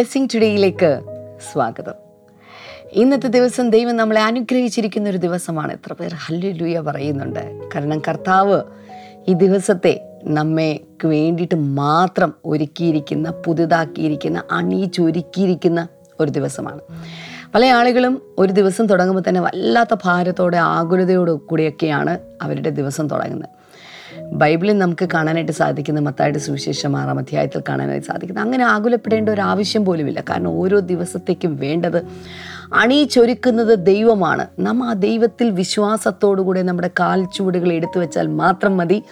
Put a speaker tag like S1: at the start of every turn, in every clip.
S1: Blessing ടുഡേയിലേക്ക് സ്വാഗതം. ഇന്നത്തെ ദിവസം ദൈവം നമ്മളെ അനുഗ്രഹിച്ചിരിക്കുന്ന ഒരു ദിവസമാണ്. എത്ര പേർ ഹല്ലുലൂയ പറയുന്നുണ്ട്. കാരണം കർത്താവ് ഈ ദിവസത്തെ നമ്മയ്ക്ക് വേണ്ടിയിട്ട് മാത്രം ഒരുക്കിയിരിക്കുന്ന പുതുതാക്കിയിരിക്കുന്ന അണിയിച്ചൊരുക്കിയിരിക്കുന്ന ഒരു ദിവസമാണ്. പല ആളുകളും ഒരു ദിവസം തുടങ്ങുമ്പോൾ തന്നെ വല്ലാത്ത ഭാരത്തോടെ ആകുലതയോടു കൂടിയൊക്കെയാണ് അവരുടെ ദിവസം തുടങ്ങുന്നത്. ബൈബിളിൽ നമുക്ക് കാണാനായിട്ട് സാധിക്കുന്ന മത്തായുടെ സുവിശേഷം ആറാം അധ്യായത്തിൽ കാണാനായിട്ട് സാധിക്കുന്നത്. അങ്ങനെ ആകുലപ്പെടേണ്ട ഒരു ആവശ്യം പോലുമില്ല. കാരണം ഓരോ ദിവസത്തേക്കും വേണ്ടത് അണിയിച്ചൊരുക്കുന്നത് ദൈവമാണ്. നാം ആ ദൈവത്തിൽ വിശ്വാസത്തോടുകൂടെ നമ്മുടെ കാൽ ചൂടുകൾ എടുത്തു വെച്ചാൽ മാത്രം മതി.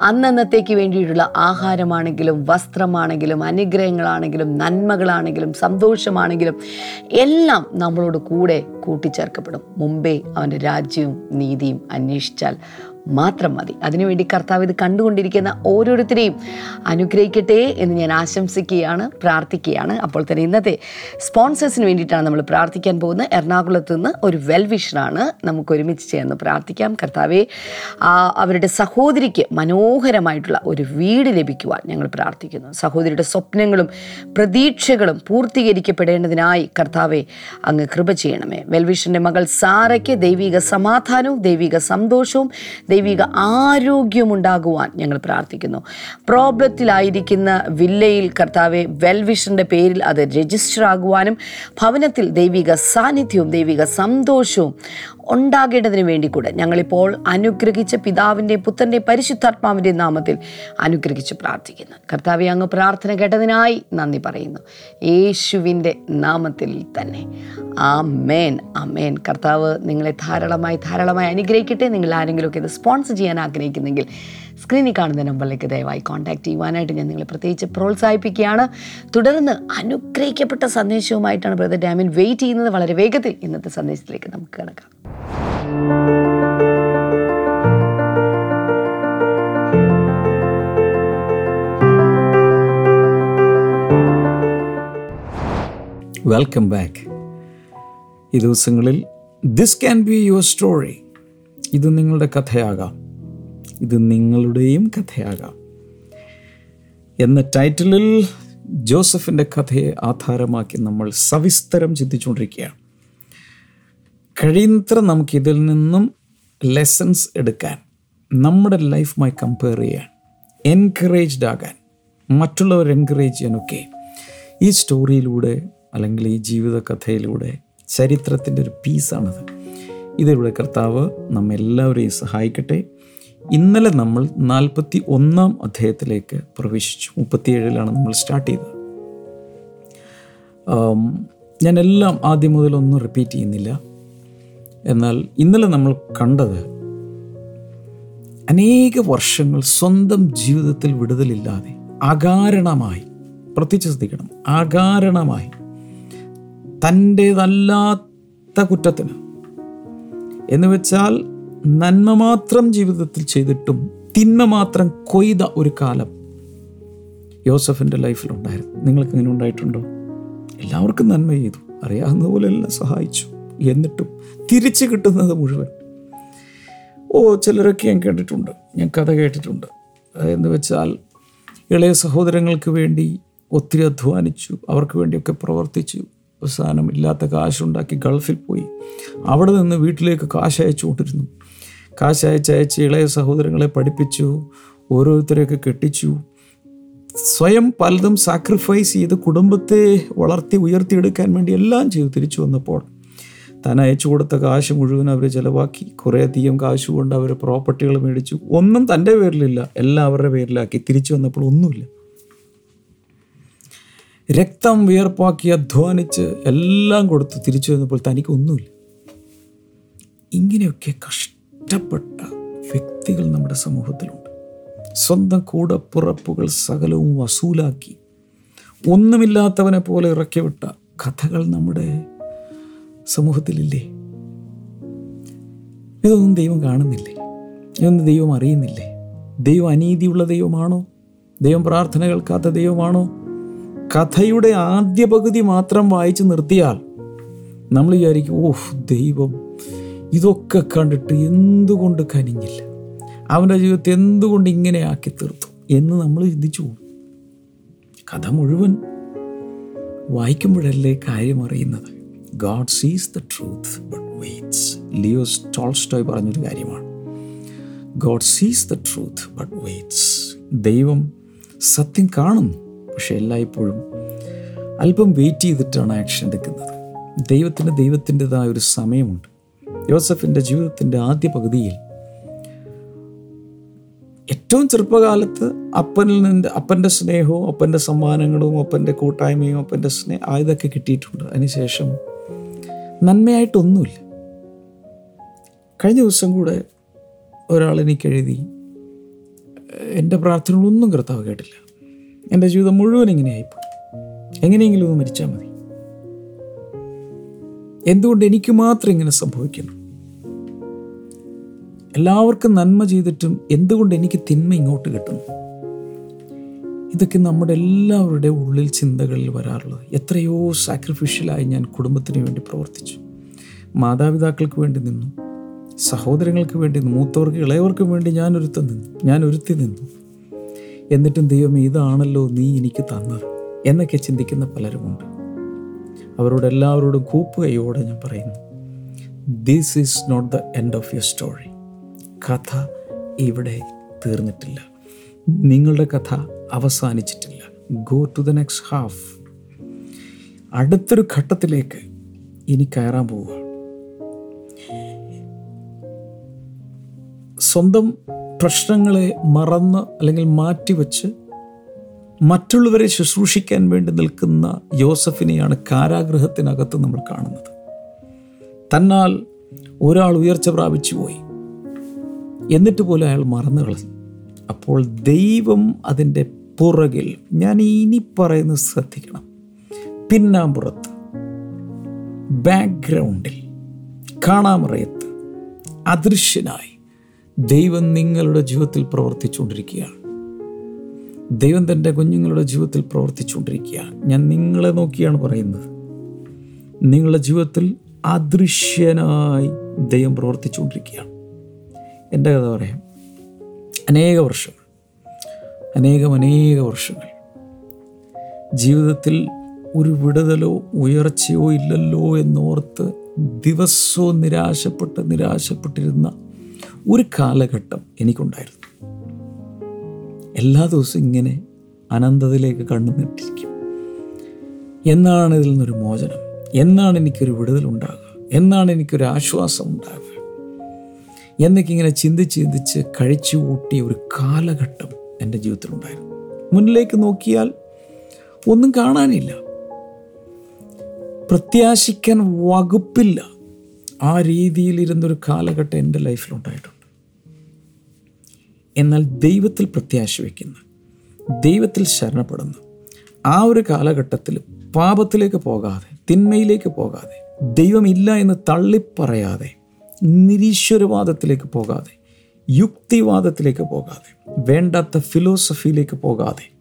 S1: അന്നന്നത്തേക്ക് വേണ്ടിയിട്ടുള്ള ആഹാരമാണെങ്കിലും വസ്ത്രമാണെങ്കിലും അനുഗ്രഹങ്ങളാണെങ്കിലും നന്മകളാണെങ്കിലും സന്തോഷമാണെങ്കിലും എല്ലാം നമ്മളോട് കൂടെ കൂട്ടിച്ചേർക്കപ്പെടും. മുമ്പേ അവന്റെ രാജ്യവും നീതിയും അന്വേഷിച്ചാൽ മാത്രം മതി. അതിനുവേണ്ടി കർത്താവ് ഇത് കണ്ടുകൊണ്ടിരിക്കുന്ന ഓരോരുത്തരെയും അനുഗ്രഹിക്കട്ടെ എന്ന് ഞാൻ ആശംസിക്കുകയാണ് പ്രാർത്ഥിക്കുകയാണ്. അപ്പോൾ തന്നെ ഇന്നത്തെ സ്പോൺസേഴ്സിന് വേണ്ടിയിട്ടാണ് നമ്മൾ പ്രാർത്ഥിക്കാൻ പോകുന്നത്. എറണാകുളത്ത് നിന്ന് ഒരു വെൽ വിഷനാണ് നമുക്ക് ഒരുമിച്ച് ചേർന്ന് പ്രാർത്ഥിക്കാം. കർത്താവെ അവരുടെ സഹോദരിക്ക് മനോഹരമായിട്ടുള്ള ഒരു വീട് ലഭിക്കുവാൻ ഞങ്ങൾ പ്രാർത്ഥിക്കുന്നു. സഹോദരിയുടെ സ്വപ്നങ്ങളും പ്രതീക്ഷകളും പൂർത്തീകരിക്കപ്പെടേണ്ടതിനായി കർത്താവെ അങ്ങ് കൃപ ചെയ്യണമേ. വെൽവിഷന്റെ മകൾ സാറയ്ക്ക് ദൈവിക സമാധാനവും ദൈവിക സന്തോഷവും ദൈവിക ആരോഗ്യമുണ്ടാകുവാൻ ഞങ്ങൾ പ്രാർത്ഥിക്കുന്നു. പ്രോബ്ലത്തിലായിരിക്കുന്ന വില്ലയിൽ കർത്താവെ വെൽവിഷന്റെ പേരിൽ അത് രജിസ്റ്റർ ആകുവാനും ഭവനത്തിൽ ദൈവിക സാന്നിധ്യവും ദൈവിക സന്തോഷവും ഉണ്ടാകേണ്ടതിന് വേണ്ടി കൂടെ ഞങ്ങളിപ്പോൾ അനുഗ്രഹിച്ച പിതാവിന്റെ പുത്രന്റെ പരിശുദ്ധാത്മാവിന്റെ നാമത്തിൽ അനുഗ്രഹിച്ച് പ്രാർത്ഥിക്കുന്നു. കർത്താവെ അങ്ങ് പ്രാർത്ഥന കേട്ടതിനായി നന്ദി പറയുന്നു. യേശുവിന്റെ നാമത്തിൽ തന്നെ. ആ മേൻ ആ മേൻ കർത്താവ് നിങ്ങളെ ധാരാളമായി ധാരാളമായി അനുഗ്രഹിക്കട്ടെ. നിങ്ങൾ ആരെങ്കിലുമൊക്കെ ഇത് സ്പോൺസർ ചെയ്യാൻ ആഗ്രഹിക്കുന്നെങ്കിൽ സ്ക്രീനിൽ കാണുന്ന നമ്പറിലേക്ക് ദയവായി കോൺടാക്ട് ചെയ്യുവാനായിട്ട് ഞാൻ നിങ്ങളെ പ്രത്യേകിച്ച് പ്രോത്സാഹിപ്പിക്കുകയാണ്. തുടർന്ന് അനുഗ്രഹിക്കപ്പെട്ട സന്ദേശവുമായിട്ടാണ് ബ്രദർ ഡാമിൻ വെയിറ്റ് ചെയ്യുന്നത്. വളരെ വേഗത്തിൽ ഇന്നത്തെ സന്ദേശത്തിലേക്ക് നമുക്ക് കിടക്കാം.
S2: വെൽക്കം ബാക്ക് ഈ ദിവസങ്ങളിൽ this can be your story ഇത് നിങ്ങളുടെ കഥയാകാം. ഇത് നിങ്ങളുടെയും കഥയാകാം. എന്ന ടൈറ്റിലിൽ ജോസഫിന്റെ കഥയെ ആധാരമാക്കി നമ്മൾ സവിസ്തരം ചിന്തിച്ചുകൊണ്ടിരിക്കുകയാണ്. കഴിയുന്നത്ര നമുക്ക് ഇതിൽ നിന്നും ലെസൺസ് എടുക്കാൻ നമ്മുടെ ലൈഫുമായി കമ്പയർ ചെയ്യാൻ എൻകറേജ്ഡ് ആകാൻ മറ്റുള്ളവർ എൻകറേജ് ചെയ്യാനൊക്കെ ഈ സ്റ്റോറിയിലൂടെ അല്ലെങ്കിൽ ഈ ജീവിത കഥയിലൂടെ ചരിത്രത്തിന്റെ ഒരു പീസാണത് ഇതിലൂടെ കർത്താവ് നമ്മെല്ലാവരെയും സഹായിക്കട്ടെ. ഇന്നലെ നമ്മൾ നാൽപ്പത്തി ഒന്നാം അധ്യായത്തിലേക്ക് പ്രവേശിച്ചു. മുപ്പത്തിയേഴിലാണ് നമ്മൾ സ്റ്റാർട്ട് ചെയ്തത്. ഞാൻ എല്ലാം ആദ്യം മുതലൊന്നും റിപ്പീറ്റ് ചെയ്യുന്നില്ല. എന്നാൽ ഇന്നലെ നമ്മൾ കണ്ടത് അനേക വർഷങ്ങൾ സ്വന്തം ജീവിതത്തിൽ വിടുതലില്ലാതെ അകാരണമായി പ്രത്യേകിച്ച് ശ്രദ്ധിക്കണം അകാരണമായി തന്റേതല്ലാത്ത കുറ്റത്തിന്. എന്ന് വെച്ചാൽ നന്മ മാത്രം ജീവിതത്തിൽ ചെയ്തിട്ടും തിന്മ മാത്രം കൊയ്ത ഒരു കാലം യോസഫിന്റെ ലൈഫിലുണ്ടായിരുന്നു. നിങ്ങൾക്ക് ഇങ്ങനെ ഉണ്ടായിട്ടുണ്ടോ? എല്ലാവർക്കും നന്മ ചെയ്തു. അറിയാവുന്ന പോലെ എല്ലാം സഹായിച്ചു. എന്നിട്ടും തിരിച്ചു കിട്ടുന്നത് മുഴുവൻ. ഓ ചിലരൊക്കെ ഞാൻ കേട്ടിട്ടുണ്ട്. ഞാൻ കഥ കേട്ടിട്ടുണ്ട്. എന്ന് വെച്ചാൽ ഇളയ സഹോദരങ്ങൾക്ക് വേണ്ടി ഒത്തിരി അധ്വാനിച്ചു. അവർക്ക് വേണ്ടിയൊക്കെ പ്രവർത്തിച്ചു. അവസാനം ഇല്ലാത്ത കാശുണ്ടാക്കി ഗൾഫിൽ പോയി. അവിടെ നിന്ന് വീട്ടിലേക്ക് കാശ് അയച്ചുകൊണ്ടിരുന്നു. കാശ് അയച്ച് ഇളയ സഹോദരങ്ങളെ പഠിപ്പിച്ചു ഓരോരുത്തരെയൊക്കെ കെട്ടിച്ചു. സ്വയം പലതും സാക്രിഫൈസ് ചെയ്ത് കുടുംബത്തെ വളർത്തി ഉയർത്തിയെടുക്കാൻ വേണ്ടി എല്ലാം ചെയ്തു. തിരിച്ചു വന്നപ്പോൾ താൻ അയച്ചു കൊടുത്ത കാശ് മുഴുവൻ അവർ ചിലവാക്കി. കുറേയധികം കാശ് കൊണ്ട് അവർ പ്രോപ്പർട്ടികൾ മേടിച്ചു. ഒന്നും തന്റെ പേരിലില്ല എല്ലാം അവരുടെ പേരിലാക്കി. തിരിച്ചു വന്നപ്പോൾ ഒന്നുമില്ല. രക്തം വിയർപ്പാക്കി അധ്വാനിച്ച് എല്ലാം കൊടുത്ത് തിരിച്ചു വന്നപ്പോൾ തനിക്കൊന്നുമില്ല ഇങ്ങനെയൊക്കെ കഷ്ടപ്പെട്ട വ്യക്തികൾ നമ്മുടെ സമൂഹത്തിലുണ്ട്. സ്വന്തം കൂടപ്പുറപ്പുകൾ സകലവും വസൂലാക്കി ഒന്നുമില്ലാത്തവനെ പോലെ ഇറക്കിവിട്ട കഥകൾ നമ്മുടെ സമൂഹത്തിലില്ലേ? ഇതൊന്നും ദൈവം കാണുന്നില്ലേ? ഇതൊന്നും ദൈവം അറിയുന്നില്ലേ? ദൈവം അനീതിയുള്ള ദൈവമാണോ? ദൈവം പ്രാർത്ഥന കേൾക്കാത്ത ദൈവമാണോ? കഥയുടെ ആദ്യ പകുതി മാത്രം വായിച്ച് നിർത്തിയാൽ നമ്മൾ വിചാരിക്കും ഓഹ് ദൈവം ഇതൊക്കെ കണ്ടിട്ട് എന്തുകൊണ്ട് കനിഞ്ഞില്ല? അവന്റെ ജീവിതത്തെ എന്തുകൊണ്ട് ഇങ്ങനെ ആക്കി തീർത്തു? എന്ന് നമ്മൾ ചിന്തിച്ചു കഥ മുഴുവൻ വായിക്കുമ്പോഴല്ലേ കാര്യം അറിയുന്നത്? God sees the truth but waits Leo's Tolstoy പറഞ്ഞൊരു കാര്യമാണ്. God sees the truth but waits ദൈവം സത്യം കാണുന്നു പക്ഷെ എല്ലായ്പ്പോഴും അല്പം വെയിറ്റ് ചെയ്തിട്ടാണ് ആക്ഷൻ എടുക്കുന്നത്. ദൈവത്തിന് ദൈവത്തിന്റെതായ ഒരു സമയമുണ്ട്. യോസഫിന്റെ ജീവിതത്തിന്റെ ആദ്യ പകുതിയിൽ ഏറ്റവും ചെറുപ്പകാലത്ത് അപ്പനിൽ നിന്ന് അപ്പന്റെ സ്നേഹവും അപ്പന്റെ സമ്മാനങ്ങളും അപ്പന്റെ കൂട്ടായ്മയും അപ്പന്റെ സ്നേഹ ഇതൊക്കെ കിട്ടിയിട്ടുണ്ട്. അതിനുശേഷം നന്മയായിട്ടൊന്നുമില്ല. കഴിഞ്ഞ ദിവസം കൂടെ ഒരാൾ എനിക്ക് എഴുതി എന്റെ പ്രാർത്ഥനകളൊന്നും കർത്താവ് കേട്ടില്ല. എന്റെ ജീവിതം മുഴുവൻ ഇങ്ങനെയായിപ്പോയി. എങ്ങനെയെങ്കിലും ഒന്ന് മരിച്ചാൽ മതി. എന്തുകൊണ്ട് എനിക്ക് മാത്രം ഇങ്ങനെ സംഭവിക്കുന്നു? എല്ലാവർക്കും നന്മ ചെയ്തിട്ടും എന്തുകൊണ്ട് എനിക്ക് തിന്മ ഇങ്ങോട്ട് കിട്ടുന്നു? ഇതൊക്കെ നമ്മുടെ എല്ലാവരുടെ ഉള്ളിൽ ചിന്തകളിൽ വരാറുള്ളത്. എത്രയോ സാക്രിഫിഷ്യലായി ഞാൻ കുടുംബത്തിന് വേണ്ടി പ്രവർത്തിച്ചു. മാതാപിതാക്കൾക്ക് വേണ്ടി നിന്നു. സഹോദരങ്ങൾക്ക് വേണ്ടി നിന്നു. മൂത്തവർക്ക് ഇളയവർക്കും വേണ്ടി ഞാൻ ഒരുത്ത നിന്നു. ഞാൻ ഒരുത്തി നിന്നു. എന്നിട്ടും ദൈവം ഇതാണല്ലോ നീ എനിക്ക് തന്നത് എന്നൊക്കെ ചിന്തിക്കുന്ന പലരുമുണ്ട്. അവരോട് എല്ലാവരോടും കൂപ്പുകയോടെ ഞാൻ പറയുന്നു this is not the end of your story കഥ ഇവിടെ തീർന്നിട്ടില്ല. നിങ്ങളുടെ കഥ അവസാനിച്ചിട്ടില്ല. Go to the next half അടുത്തൊരു ഘട്ടത്തിലേക്ക് ഇനി കയറാൻ പോവുക. സ്വന്തം പ്രശ്നങ്ങളെ മറന്ന് അല്ലെങ്കിൽ മാറ്റിവെച്ച് മറ്റുള്ളവരെ ശുശ്രൂഷിക്കാൻ വേണ്ടി നിൽക്കുന്ന യോസഫിനെയാണ് കാരാഗ്രഹത്തിനകത്ത് നമ്മൾ കാണുന്നത്. തന്നാൽ ഒരാൾ ഉയർച്ച പ്രാപിച്ചു പോയി. എന്നിട്ട് പോലും അയാൾ മറന്നു കളഞ്ഞു. അപ്പോൾ ദൈവം അതിന്റെ പുറകിൽ ഞാൻ ഇനി പറയുന്നത് ശ്രദ്ധിക്കണം. പിന്നാമ്പുറത്ത് ബാക്ക്ഗ്രൗണ്ടിൽ കാണാമറയത്ത് അദൃശ്യനായി ദൈവം നിങ്ങളുടെ ജീവിതത്തിൽ പ്രവർത്തിച്ചുകൊണ്ടിരിക്കുകയാണ്. ദൈവം തന്റെ കുഞ്ഞുങ്ങളുടെ ജീവിതത്തിൽ പ്രവർത്തിച്ചുകൊണ്ടിരിക്കുകയാണ്. ഞാൻ നിങ്ങളെ നോക്കിയാണ് പറയുന്നത്. നിങ്ങളുടെ ജീവിതത്തിൽ അദൃശ്യനായി ദൈവം പ്രവർത്തിച്ചുകൊണ്ടിരിക്കുകയാണ്. എന്റെ കഥ പറയാം. അനേക വർഷങ്ങൾ അനേകം അനേക വർഷങ്ങൾ. ജീവിതത്തിൽ ഒരു വിടുതലോ ഉയർച്ചയോ ഇല്ലല്ലോ എന്നോർത്ത് ദിവസവും നിരാശപ്പെട്ട് നിരാശപ്പെട്ടിരുന്ന ഒരു കാലഘട്ടം എനിക്കുണ്ടായിരുന്നു. എല്ലാ ദിവസവും ഇങ്ങനെ അനന്തതയിലേക്ക് കണ്ണു നീട്ടിരിക്കും എന്നാണ് ഇതിൽ നിന്നൊരു മോചനം. എന്നാണ് എനിക്കൊരു വിടുതലുണ്ടാകുക എന്നാണ് എനിക്കൊരു ആശ്വാസം ഉണ്ടാകുക. എന്നൊക്കെ ഇങ്ങനെ ചിന്തിച്ച് ചിന്തിച്ച് കഴിച്ചു കൂട്ടിയ ഒരു കാലഘട്ടം എന്റെ ജീവിതത്തിലുണ്ടായിരുന്നു. മുന്നിലേക്ക് നോക്കിയാൽ ഒന്നും കാണാനില്ല. പ്രത്യാശിക്കാൻ വകുപ്പില്ല. ആ രീതിയിലിരുന്നൊരു കാലഘട്ടം എന്റെ ലൈഫിലുണ്ടായിട്ടുണ്ട്. എന്നാൽ ദൈവത്തിൽ പ്രത്യാശ വയ്ക്കുന്ന ദൈവത്തിൽ ശരണപ്പെടുന്ന. ആ ഒരു കാലഘട്ടത്തിൽ പാപത്തിലേക്ക് പോകാതെ തിന്മയിലേക്ക് പോകാതെ ദൈവമില്ല എന്ന് തള്ളിപ്പറയാതെ നിരീശ്വരവാദത്തിലേക്ക് പോകാതെ യുക്തിവാദത്തിലേക്ക് പോകാതെ വേണ്ടാത്ത ഫിലോസഫിയിലേക്ക് പോകാതെ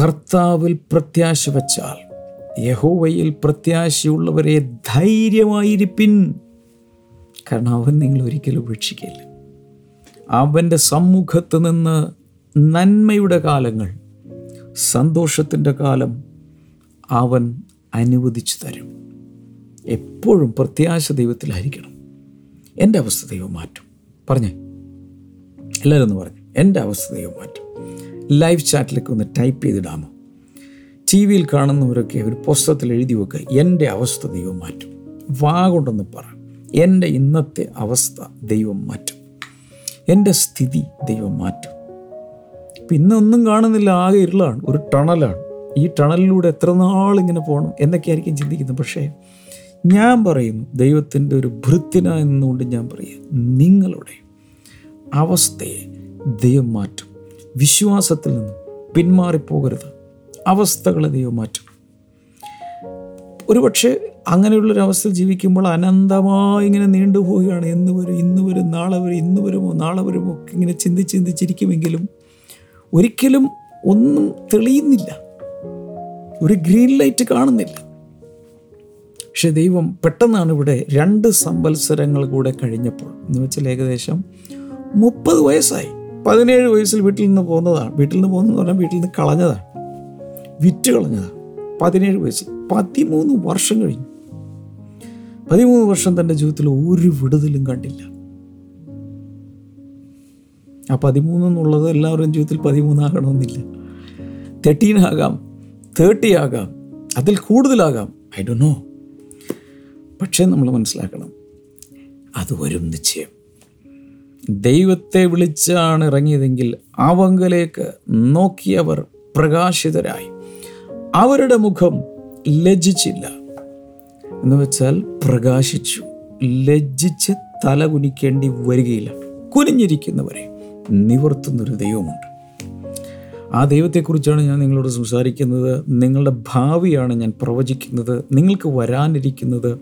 S2: കർത്താവിൽ പ്രത്യാശ വച്ചാൽ യഹോവയിൽ പ്രത്യാശയുള്ളവരെ ധൈര്യമായിരിപ്പിൻ. കാരണം അവൻ നിങ്ങൾ ഒരിക്കലും ഉപേക്ഷിക്കില്ല അവന്റെ സമ്മുഖത്ത് നിന്ന് നന്മയുടെ കാലങ്ങൾ സന്തോഷത്തിന്റെ കാലം അവൻ അനുവദിച്ചു തരും. എപ്പോഴും പ്രത്യാശ ദൈവത്തിലായിരിക്കണം. എന്റെ അവസ്ഥ ദൈവം മാറ്റും. പറഞ്ഞേ? എല്ലാവരും ഒന്ന് പറഞ്ഞു. എന്റെ അവസ്ഥ ദൈവം മാറ്റും. ലൈവ് ചാറ്റിലേക്ക് ഒന്ന് ടൈപ്പ് ചെയ്തിടാമോ? ടി വിയിൽ കാണുന്നവരൊക്കെ ഒരു പുസ്തകത്തിൽ എഴുതി വെക്കുക എന്റെ അവസ്ഥ ദൈവം മാറ്റും. വാ കൊണ്ടൊന്ന് പറ. എന്റെ ഇന്നത്തെ അവസ്ഥ ദൈവം മാറ്റും. എന്റെ സ്ഥിതി ദൈവം മാറ്റും. ഇപ്പം ഇന്നൊന്നും കാണുന്നില്ല ആകെ ഇരുളാണ് ഒരു ടണലാണ്. ഈ ടണലിലൂടെ എത്ര നാളിങ്ങനെ പോകണം എന്നൊക്കെയായിരിക്കും ചിന്തിക്കുന്നത്. പക്ഷേ ഞാൻ പറയുന്നു ദൈവത്തിന്റെ ഒരു ഭൃത്തിന എന്നുകൊണ്ട് ഞാൻ പറയുക നിങ്ങളുടെ അവസ്ഥയെ ദൈവം മാറ്റും. വിശ്വാസത്തിൽ നിന്ന് പിന്മാറിപ്പോകരുത്. അവസ്ഥകളെ ദൈവം മാറ്റും. ഒരുപക്ഷെ അങ്ങനെയുള്ളൊരവസ്ഥയിൽ ജീവിക്കുമ്പോൾ അനന്തമായി ഇങ്ങനെ നീണ്ടുപോവുകയാണ്. എന്ന് വരും ഇന്ന് വരും നാളെ വരും ഇന്ന് വരുമോ നാളെ വരുമോ ഒക്കെ ഇങ്ങനെ ചിന്തിച്ച് ചിന്തിച്ചിരിക്കുമെങ്കിലും ഒരിക്കലും ഒന്നും തെളിയുന്നില്ല. ഒരു ഗ്രീൻ ലൈറ്റ് കാണുന്നില്ല. പക്ഷെ ദൈവം പെട്ടെന്നാണ് ഇവിടെ രണ്ട് സംവത്സരങ്ങൾ കൂടെ കഴിഞ്ഞപ്പോൾ എന്ന് വെച്ചാൽ ഏകദേശം മുപ്പത് വയസ്സായി. പതിനേഴ് വയസ്സിൽ വീട്ടിൽ നിന്ന് പോകുന്നതാണ്. വീട്ടിൽ നിന്ന് പോകുന്നതെന്ന് പറഞ്ഞാൽ വീട്ടിൽ നിന്ന് കളഞ്ഞതാണ്. വിറ്റ് കളഞ്ഞതാണ്. പതിനേഴ് വയസ്സ് പതിമൂന്ന് വർഷം കഴിഞ്ഞു. പതിമൂന്ന് വർഷം തന്റെ ജീവിതത്തിൽ ഒരു വിടുതലും കണ്ടില്ല. ആ പതിമൂന്ന് എന്നുള്ളത് എല്ലാവരുടെയും ജീവിതത്തിൽ പതിമൂന്നാകണമെന്നില്ല. തേർട്ടീൻ ആകാം തേർട്ടി ആകാം അതിൽ കൂടുതലാകാം. ഐ ഡോ നോ. പക്ഷേ നമ്മൾ മനസ്സിലാക്കണം അത് വരും നിശ്ചയം. ദൈവത്തെ വിളിച്ചാണ് ഇറങ്ങിയതെങ്കിൽ അവങ്കലേക്ക് നോക്കിയവർ പ്രകാശിതരായി. അവരുടെ മുഖം ലജ്ജിച്ചില്ല. എന്ന് വെച്ചാൽ പ്രകാശിച്ചു. ലജ്ജിച്ച് തല കുനിക്കേണ്ടി വരികയില്ല. കുനിഞ്ഞിരിക്കുന്നവരെ നിവർത്തുന്നൊരു ദൈവമുണ്ട്. ആ ദൈവത്തെക്കുറിച്ചാണ് ഞാൻ നിങ്ങളോട് സംസാരിക്കുന്നത്. നിങ്ങളുടെ ഭാവിയാണ് ഞാൻ പ്രവചിക്കുന്നത്. നിങ്ങൾക്ക് വരാനിരിക്കുന്നത്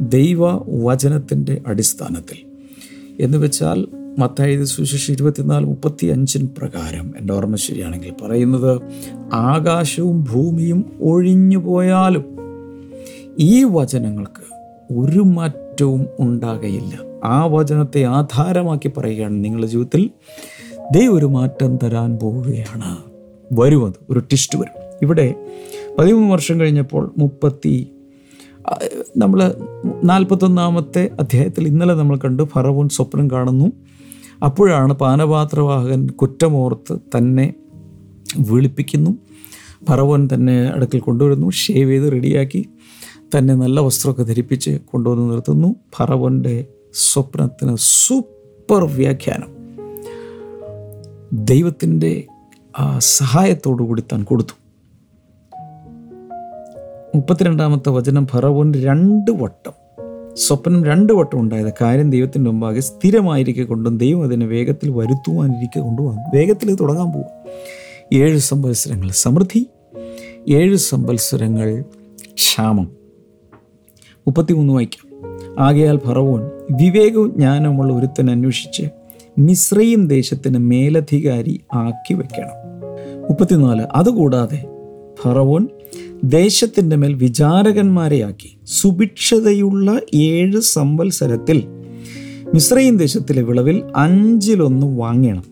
S2: ദൈവ വചനത്തിന്റെ അടിസ്ഥാനത്തിൽ. എന്ന് വെച്ചാൽ മത്തായത് സുശേഷം ഇരുപത്തിനാല് മുപ്പത്തി അഞ്ചിന് പ്രകാരം എന്റെ ഓർമ്മ ശരിയാണെങ്കിൽ പറയുന്നത് ആകാശവും ഭൂമിയും ഒഴിഞ്ഞു പോയാലും ഈ വചനങ്ങൾക്ക് ഒരു മാറ്റവും ഉണ്ടാകയില്ല. ആ വചനത്തെ ആധാരമാക്കി പറയുകയാണ് നിങ്ങളുടെ ജീവിതത്തിൽ. ദൈവം ഒരു മാറ്റം തരാൻ പോവുകയാണ്. വരുമത് ഒരു ടിസ്റ്റ് വരും. ഇവിടെ പതിമൂന്ന് വർഷം കഴിഞ്ഞപ്പോൾ മുപ്പത്തി നമ്മൾ നാൽപ്പത്തൊന്നാമത്തെ അധ്യായത്തിൽ ഇന്നലെ നമ്മൾ കണ്ടു ഫറവോൻ സ്വപ്നം കാണുന്നു. അപ്പോഴാണ് പാനപാത്രവാഹകൻ കുറ്റമോർത്ത് തന്നെ വിളിപ്പിക്കുന്നു. ഫറവോൻ തന്നെ അടുക്കൽ കൊണ്ടുവരുന്നു. ഷേവ് ചെയ്ത് റെഡിയാക്കി തന്നെ നല്ല വസ്ത്രമൊക്കെ ധരിപ്പിച്ച് കൊണ്ടുവന്ന് നിർത്തുന്നു. ഫറവന്റെ സ്വപ്നത്തിന് സൂപ്പർ വ്യാഖ്യാനം. ദൈവത്തിന്റെ സഹായത്തോടു കൂടി താൻ കൊടുത്തു. മുപ്പത്തിരണ്ടാമത്തെ വചനം ഫറവോൻ രണ്ട് വട്ടം സ്വപ്നം രണ്ട് വട്ടം ഉണ്ടായത് കാര്യം ദൈവത്തിന്റെ മുമ്പാകെ സ്ഥിരമായിരിക്കെ കൊണ്ടും ദൈവം അതിനെ വേഗത്തിൽ വരുത്തുവാനിരിക്കെ കൊണ്ടുപോകും വേഗത്തിൽ തുടങ്ങാൻ പോകും ഏഴ് സംവത്സരങ്ങൾ സമൃദ്ധി ഏഴ് സംവത്സരങ്ങൾ ക്ഷാമം. മുപ്പത്തിമൂന്ന് വായിക്കാം. ആകയാൽ ഭറവോൻ വിവേകവും ജ്ഞാനവുമുള്ള ഒരുത്തൻ അന്വേഷിച്ച് മിശ്രയും ദേശത്തിന് മേലധികാരി ആക്കി വെക്കണം. മുപ്പത്തിനാല് അതുകൂടാതെ ഫറവോൻ ദേശത്തിന്റെ മേൽ വിചാരകന്മാരെയാക്കി സുഭിക്ഷതയുള്ള ഏഴ് സംവത്സരത്തിൽ മിശ്രയും ദേശത്തിലെ വിളവിൽ അഞ്ചിലൊന്ന് വാങ്ങണം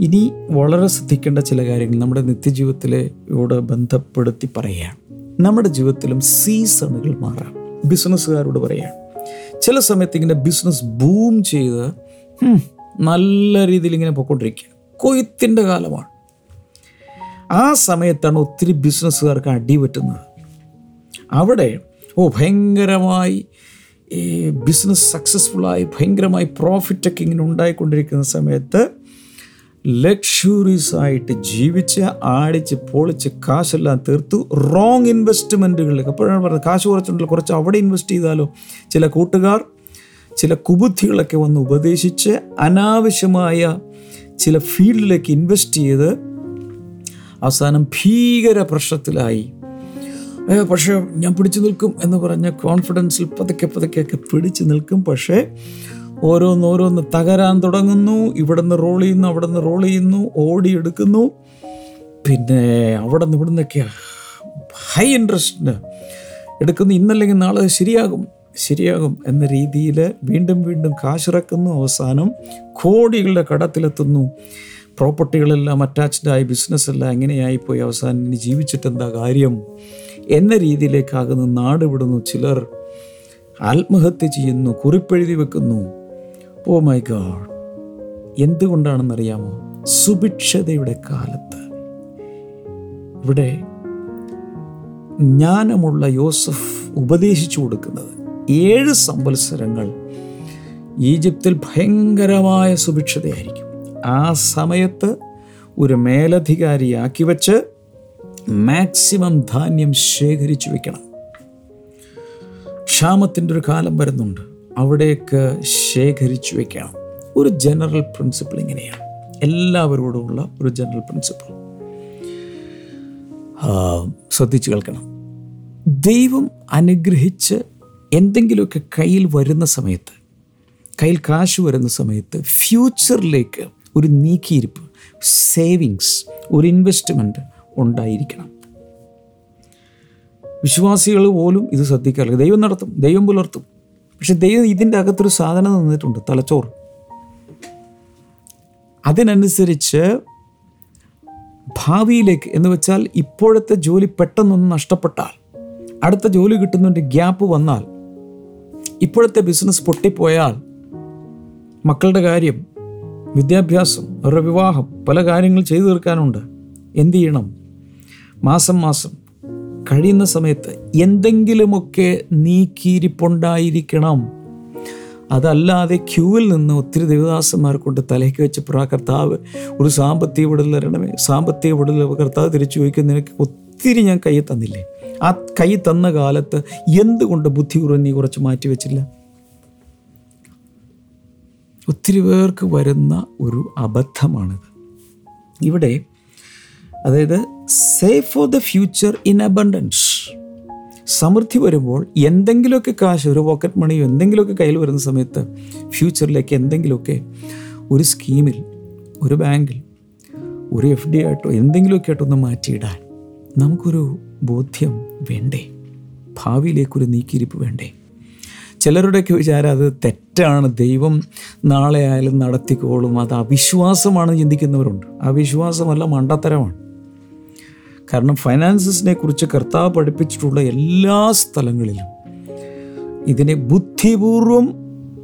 S2: ഇനി വളരെ ശ്രദ്ധിക്കേണ്ട ചില കാര്യങ്ങൾ നമ്മുടെ നിത്യജീവിതത്തിലോട് ബന്ധപ്പെടുത്തി പറയുകയാണ്. നമ്മുടെ ജീവിതത്തിലും സീസണുകൾ മാറാം. ബിസിനസ്സുകാരോട് പറയുക ചില സമയത്ത് ഇങ്ങനെ ബിസിനസ് ബൂം ചെയ്ത് നല്ല രീതിയിൽ ഇങ്ങനെ പോയിക്കൊണ്ടിരിക്കുക കൊയ്ത്തിന്റെ കാലമാണ്. ആ സമയത്താണ് ഒത്തിരി ബിസിനസ്സുകാർക്ക് അടിപറ്റുന്നത് അവിടെ ഓ ഭയങ്കരമായി ഈ ബിസിനസ് സക്സസ്ഫുള്ളായി ഭയങ്കരമായി പ്രോഫിറ്റൊക്കെ ഇങ്ങനെ ഉണ്ടായിക്കൊണ്ടിരിക്കുന്ന സമയത്ത് ലക്ഷറീസ് ആയിട്ട് ജീവിച്ച് ആടിച്ച് പൊളിച്ച് കാശെല്ലാം തീർത്തു റോങ് ഇൻവെസ്റ്റ്മെന്റുകളിലേക്ക് അപ്പോഴാണ് പറഞ്ഞത്. കാശ് കുറച്ചുണ്ടല്ലോ കുറച്ച് അവിടെ ഇൻവെസ്റ്റ് ചെയ്താലോ. ചില കൂട്ടുകാർ ചില കുബുദ്ധികളൊക്കെ വന്ന് ഉപദേശിച്ച് അനാവശ്യമായ ചില ഫീൽഡിലേക്ക് ഇൻവെസ്റ്റ് ചെയ്ത് അവസാനം ഭീകര പ്രശ്നത്തിലായി പക്ഷേ ഞാൻ പിടിച്ചു നിൽക്കും എന്ന് പറഞ്ഞ കോൺഫിഡൻസിൽ പതുക്കെ പതുക്കെയൊക്കെ പിടിച്ചു നിൽക്കും. പക്ഷേ ഓരോന്നോരോന്ന് തകരാൻ തുടങ്ങുന്നു. ഇവിടെ നിന്ന് റോൾ ചെയ്യുന്നു അവിടെ നിന്ന് റോൾ ചെയ്യുന്നു ഓടിയെടുക്കുന്നു പിന്നെ അവിടെ നിന്ന് ഇവിടെ നിന്നൊക്കെ ഹൈ ഇൻട്രസ്റ്റിന് എടുക്കുന്നു. ഇന്നല്ലെങ്കിൽ നാളെ ശരിയാകും ശരിയാകും എന്ന രീതിയിൽ വീണ്ടും വീണ്ടും കാശിറക്കുന്നു. അവസാനം കോടികളുടെ കടത്തിലെത്തുന്നു. പ്രോപ്പർട്ടികളെല്ലാം അറ്റാച്ച്ഡ് ആയി ബിസിനസ്സെല്ലാം എങ്ങനെയായിപ്പോയി അവസാനം ഇനി ജീവിച്ചിട്ട് എന്താ കാര്യം? എന്ന രീതിയിലേക്കാകുന്ന നാട് വിടുന്നു ചിലർ. ആത്മഹത്യ ചെയ്യുന്നു കുറിപ്പെഴുതി വെക്കുന്നു. Oh my God എന്തുകൊണ്ടാണെന്നറിയാമോ? സുഭിക്ഷതയുടെ കാലത്ത്. ഇവിടെ ജ്ഞാനമുള്ള യോസഫ് ഉപദേശിച്ചു കൊടുക്കുന്നത്. ഏഴ് സംവത്സരങ്ങൾ ഈജിപ്തിൽ ഭയങ്കരമായ സുഭിക്ഷതയായിരിക്കും. ആ സമയത്ത് ഒരു മേലധികാരിയാക്കി വെച്ച് മാക്സിമം ധാന്യം ശേഖരിച്ചു വെക്കണം. ക്ഷാമത്തിന്റെ ഒരു കാലം വരുന്നുണ്ട്. അവിടേക്ക് ശേഖരിച്ചു വെക്കണം. ഒരു ജനറൽ പ്രിൻസിപ്പിൾ ഇങ്ങനെയാണ്. എല്ലാവരോടുമുള്ള ഒരു ജനറൽ പ്രിൻസിപ്പിൾ. ശ്രദ്ധിച്ചു കേൾക്കണം. ദൈവം അനുഗ്രഹിച്ച് എന്തെങ്കിലുമൊക്കെ കയ്യിൽ വരുന്ന സമയത്ത് കയ്യിൽ കാശ് വരുന്ന സമയത്ത് ഫ്യൂച്ചറിലേക്ക് ഒരു നീക്കിയിരിപ്പ് സേവിങ്സ് ഒരു ഇൻവെസ്റ്റ്മെന്റ് ഉണ്ടായിരിക്കണം. വിശ്വാസികൾ പോലും ഇത് ശ്രദ്ധിക്കാറില്ല. ദൈവം നടത്തും ദൈവം പുലർത്തും. പക്ഷെ ദൈവം ഇതിന്റെ അകത്തൊരു സാധനം തന്നിട്ടുണ്ട് തലച്ചോറ്. അതിനനുസരിച്ച് ഭാവിയിലേക്ക് എന്ന് വെച്ചാൽ ഇപ്പോഴത്തെ ജോലി പെട്ടെന്നൊന്ന് നഷ്ടപ്പെട്ടാൽ അടുത്ത ജോലി കിട്ടുന്നതിന്റെ ഗ്യാപ്പ് വന്നാൽ ഇപ്പോഴത്തെ ബിസിനസ് പൊട്ടിപ്പോയാൽ മക്കളുടെ കാര്യം വിദ്യാഭ്യാസം അവരുടെ വിവാഹം പല കാര്യങ്ങൾ ചെയ്തു തീർക്കാനുണ്ട്. എന്ത് ചെയ്യണം? മാസം മാസം കഴിയുന്ന സമയത്ത് എന്തെങ്കിലുമൊക്കെ നീക്കിയിരിപ്പുണ്ടായിരിക്കണം. അതല്ലാതെ ക്യൂവിൽ നിന്ന് ഒത്തിരി ദേവദാസന്മാർ കൊണ്ട് തലയ്ക്ക് വെച്ച പ്രാ കർത്താവ് ഒരു സാമ്പത്തിക വിടൽ തരണമേ. സാമ്പത്തിക വിടൽ കർത്താവ് തിരിച്ചു ചോദിക്കുന്ന നിനക്ക് ഒത്തിരി ഞാൻ കൈ തന്നില്ലേ? ആ കൈ തന്ന കാലത്ത് എന്തുകൊണ്ട് ബുദ്ധിപൂർവം നീ കുറച്ച് മാറ്റി വെച്ചില്ല? ഒത്തിരി പേർക്ക് വരുന്ന ഒരു അബദ്ധമാണിത്. ഇവിടെ അതായത് safe for the future in abundance സമൃദ്ധി വരുമ്പോൾ എന്തെങ്കിലുമൊക്കെ കാശ് ഒരു പോക്കറ്റ് മണിയോ എന്തെങ്കിലുമൊക്കെ കയ്യിൽ വരുന്ന സമയത്ത് ഫ്യൂച്ചറിലേക്ക് എന്തെങ്കിലുമൊക്കെ ഒരു സ്കീമിൽ ഒരു ബാങ്കിൽ ഒരു എഫ് ഡി ആയിട്ടോ എന്തെങ്കിലുമൊക്കെ ആയിട്ടോ ഒന്ന് മാറ്റിയിടാൻ നമുക്കൊരു ബോധ്യം വേണ്ടേ? ഭാവിയിലേക്കൊരു നീക്കിയിരിപ്പ് വേണ്ടേ? ചിലരുടെയൊക്കെ വിചാരം അത് തെറ്റാണ്. ദൈവം നാളെ ആയാലും നടത്തിക്കോളും. അത് അവിശ്വാസമാണ് ചിന്തിക്കുന്നവരുണ്ട്. അവിശ്വാസമല്ല മണ്ടത്തരമാണ്. കാരണം ഫൈനാൻസസിനെ കുറിച്ച് കർത്താവ് പഠിപ്പിച്ചിട്ടുള്ള എല്ലാ സ്ഥലങ്ങളിലും ഇതിനെ ബുദ്ധിപൂർവം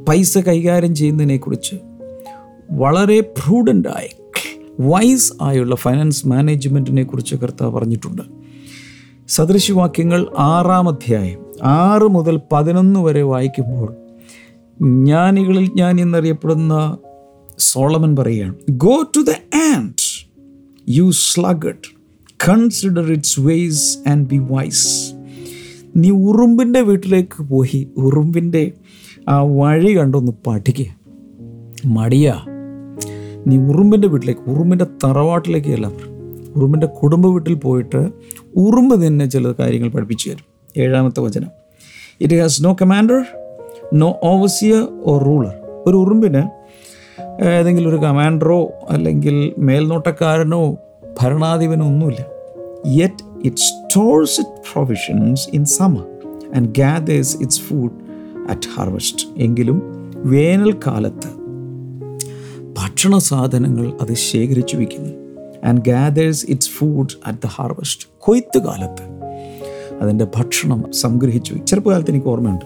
S2: പൈസ കൈകാര്യം ചെയ്യുന്നതിനെ കുറിച്ച് വളരെ പ്രൂഡന്റായി വൈസ് ആയുള്ള ഫൈനാൻസ് മാനേജ്മെന്റിനെ കുറിച്ച് കർത്താവ് പറഞ്ഞിട്ടുണ്ട്. സദൃശവാക്യങ്ങൾ ആറാം അധ്യായം ആറ് മുതൽ പതിനൊന്ന് വരെ വായിക്കുമ്പോൾ ജ്ഞാനികളിൽ ജ്ഞാനി എന്നറിയപ്പെടുന്ന സോളമൻ പറയുകയാണ് go to the ant you sluggard consider its ways and be wise നീ ഉറുമ്പിന്റെ വീട്ടിലേക്ക് പോയി ഉറുമ്പിന്റെ ആ വഴി കണ്ടൊന്ന് പഠിക്കുക മടിയ. നീ ഉറുമ്പിന്റെ വീട്ടിലേക്ക് ഉറുമ്പിന്റെ തറവാട്ടിലേക്ക് അല്ല ഉറുമ്പിന്റെ കുടുംബ വീട്ടിൽ പോയിട്ട് ഉറുമ്പ് തന്നെ ചില കാര്യങ്ങൾ പഠിപ്പിച്ചു തരും. ഏഴാമത്തെ വചനം. It has no commander no overseer or ruler ഒരു ഉറുമ്പിന് ഏതെങ്കിലും ഒരു കമാൻഡറോ അല്ലെങ്കിൽ മേൽനോട്ടക്കാരനോ ഭരണാധിപനോ ഒന്നുമില്ല yet it stores it provisions in summer and gathers its food at harvest എങ്കിലും വേനൽക്കാലത്ത് ഭക്ഷണ സാധനങ്ങൾ അത് ശേഖരിച്ചു വയ്ക്കുന്നു and gathers its food at the harvest കൊയ്ത്ത് കാലത്ത് അതിന്റെ ഭക്ഷണം സംഗ്രഹിച്ചു ചെറുപ്പകാലത്ത് എനിക്ക് ഓർമ്മയുണ്ട്.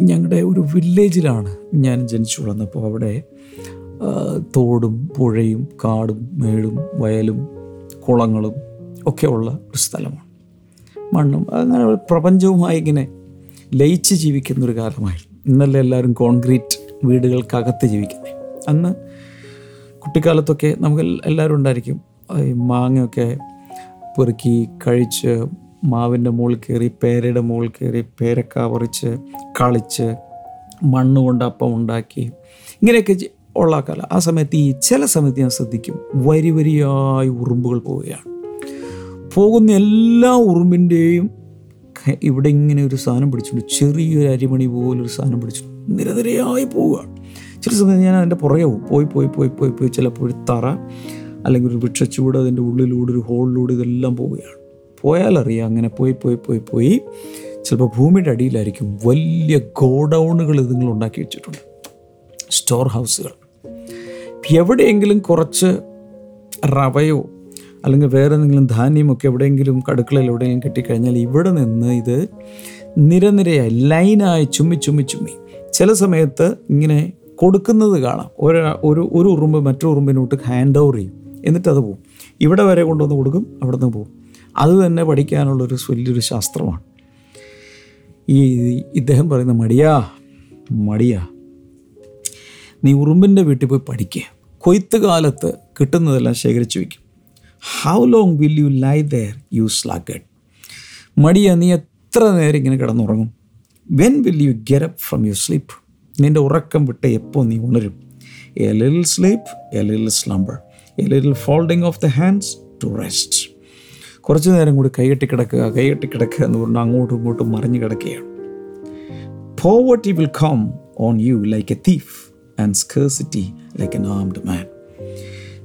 S2: ഞങ്ങളുടെ ഒരു വില്ലേജിലാണ് ഞാൻ ജനിച്ചു വളർന്നപ്പോൾ അവിടെ തോടും പുഴയും കാടും മേടും വയലും കുളങ്ങളും ഒക്കെ ഉള്ള ഒരു സ്ഥലമാണ്. മണ്ണും അങ്ങനെ പ്രപഞ്ചവുമായി ഇങ്ങനെ ലയിച്ച് ജീവിക്കുന്നൊരു കാലമായിരുന്നു ഇന്നല്ലേ എല്ലാവരും കോൺക്രീറ്റ് വീടുകൾക്കകത്ത് ജീവിക്കുന്നത് അന്ന് കുട്ടിക്കാലത്തൊക്കെ നമുക്ക് എല്ലാവരും ഉണ്ടായിരിക്കും. ഈ മാങ്ങയൊക്കെ പെറുക്കി കഴിച്ച് മാവിന്റെ മുകളിൽ കയറി പേരയുടെ മുകളിൽ കയറി പേരക്ക പറിച്ച് കളിച്ച് മണ്ണ് കൊണ്ട് അപ്പം ഉണ്ടാക്കി. ഇങ്ങനെയൊക്കെ ഉള്ള കാലം. ആ സമയത്ത് ഈ ചില സമയത്ത് ഞാൻ ശ്രദ്ധിക്കും. വരി വരിയായി ഉറുമ്പുകൾ പോവുകയാണ്. പോകുന്ന എല്ലാ ഉറുമ്പിന്റെയും ഇവിടെ ഇങ്ങനെ ഒരു സാധനം പിടിച്ചിട്ടുണ്ട്. ചെറിയൊരു അരിമണി പോലൊരു സാധനം പിടിച്ചു നിരനിരയായി പോവുകയാണ്. ചില സമയത്ത് ഞാൻ അതിന്റെ പുറകെ പോയി പോയി പോയി പോയി പോയി. ചിലപ്പോൾ ഒരു തറ അല്ലെങ്കിൽ ഒരു വൃക്ഷച്ചൂട് അതിന്റെ ഉള്ളിലൂടെ ഒരു ഹോളിലൂടെ ഇതെല്ലാം പോവുകയാണ്. പോയാലറിയാം. അങ്ങനെ പോയി പോയി പോയി പോയി ചിലപ്പോൾ ഭൂമിയുടെ അടിയിലായിരിക്കും വലിയ ഗോഡൗണുകൾ നിങ്ങൾ ഉണ്ടാക്കി വെച്ചിട്ടുണ്ട്. സ്റ്റോർ ഹൗസുകൾ എവിടെയെങ്കിലും കുറച്ച് റവയോ അല്ലെങ്കിൽ വേറെ എന്തെങ്കിലും ധാന്യമൊക്കെ എവിടെയെങ്കിലും കടുക്കളയിൽ എവിടെയെങ്കിലും കിട്ടിക്കഴിഞ്ഞാൽ ഇവിടെ നിന്ന് ഇത് നിരനിരയായി ലൈനായി ചുമ്മി ചുമ്മി ചുമ്മി ചില സമയത്ത് ഇങ്ങനെ കൊടുക്കുന്നത് കാണാം. ഒരു ഒരു ഒരു ഉറുമ്പ് മറ്റൊരു ഉറുമ്പിനോട്ട് ഹാൻഡ് ഓവർ ചെയ്യും. എന്നിട്ട് അത് പോകും ഇവിടെ വരെ കൊണ്ടുവന്ന് കൊടുക്കും അവിടെ നിന്ന് പോകും അത് തന്നെ പഠിക്കാനുള്ളൊരു വലിയൊരു ശാസ്ത്രമാണ്. ഈ ഇദ്ദേഹം പറയുന്ന മടിയാ മടിയാ. നീ ഉറുമ്പിന്റെ വീട്ടിൽ പോയി പഠിക്കുക കൊയ്ത്ത് കാലത്ത് കിട്ടുന്നതെല്ലാം ശേഖരിച്ചു വയ്ക്കും how long will you lie there you sluggard മടിയ നീ എത്ര നേരം ഇങ്ങനെ കിടന്നുറങ്ങും? When will you get up from you sleep നിന്റെ ഉറക്കം വിട്ട് എപ്പോൾ നീ ഉണരും? A little sleep a little slumber a little folding of the hands to rest കുറച്ച് നേരം കൂടി കൈകെട്ടി കിടക്കുക കൈകെട്ടി കിടക്കുക എന്ന് പറഞ്ഞാൽ അങ്ങോട്ടും ഇങ്ങോട്ടും മറിഞ്ഞു കിടക്കുകയാണ്. Poverty will come on you like a thief and scarcity like an armed man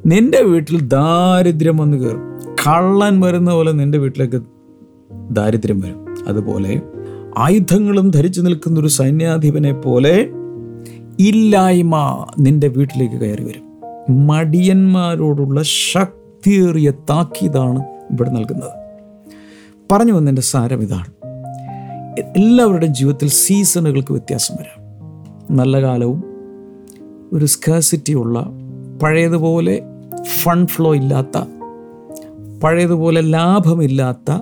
S2: നിന്റെ വീട്ടിൽ ദാരിദ്ര്യം വന്ന് കയറും. കള്ളൻ വരുന്ന പോലെ നിന്റെ വീട്ടിലേക്ക് ദാരിദ്ര്യം വരും. അതുപോലെ ആയുധങ്ങളും ധരിച്ചു നിൽക്കുന്ന ഒരു സൈന്യാധിപനെ പോലെ ഇല്ലായ്മ നിന്റെ വീട്ടിലേക്ക് കയറി വരും. മടിയന്മാരോടുള്ള ശക്തിയേറിയ താക്കീതാണ് ഇവിടെ നൽകുന്നത്. പറഞ്ഞു വന്നതിന്റെ സാരം ഇതാണ്. എല്ലാവരുടെയും ജീവിതത്തിൽ സീസണുകൾക്ക് വ്യത്യാസം വരാം. നല്ല കാലവും ഒരു സ്കാസിറ്റി ഉള്ള പഴയതുപോലെ ഫണ്ട് ഫ്ലോ ഇല്ലാത്ത പഴയതുപോലെ ലാഭമില്ലാത്ത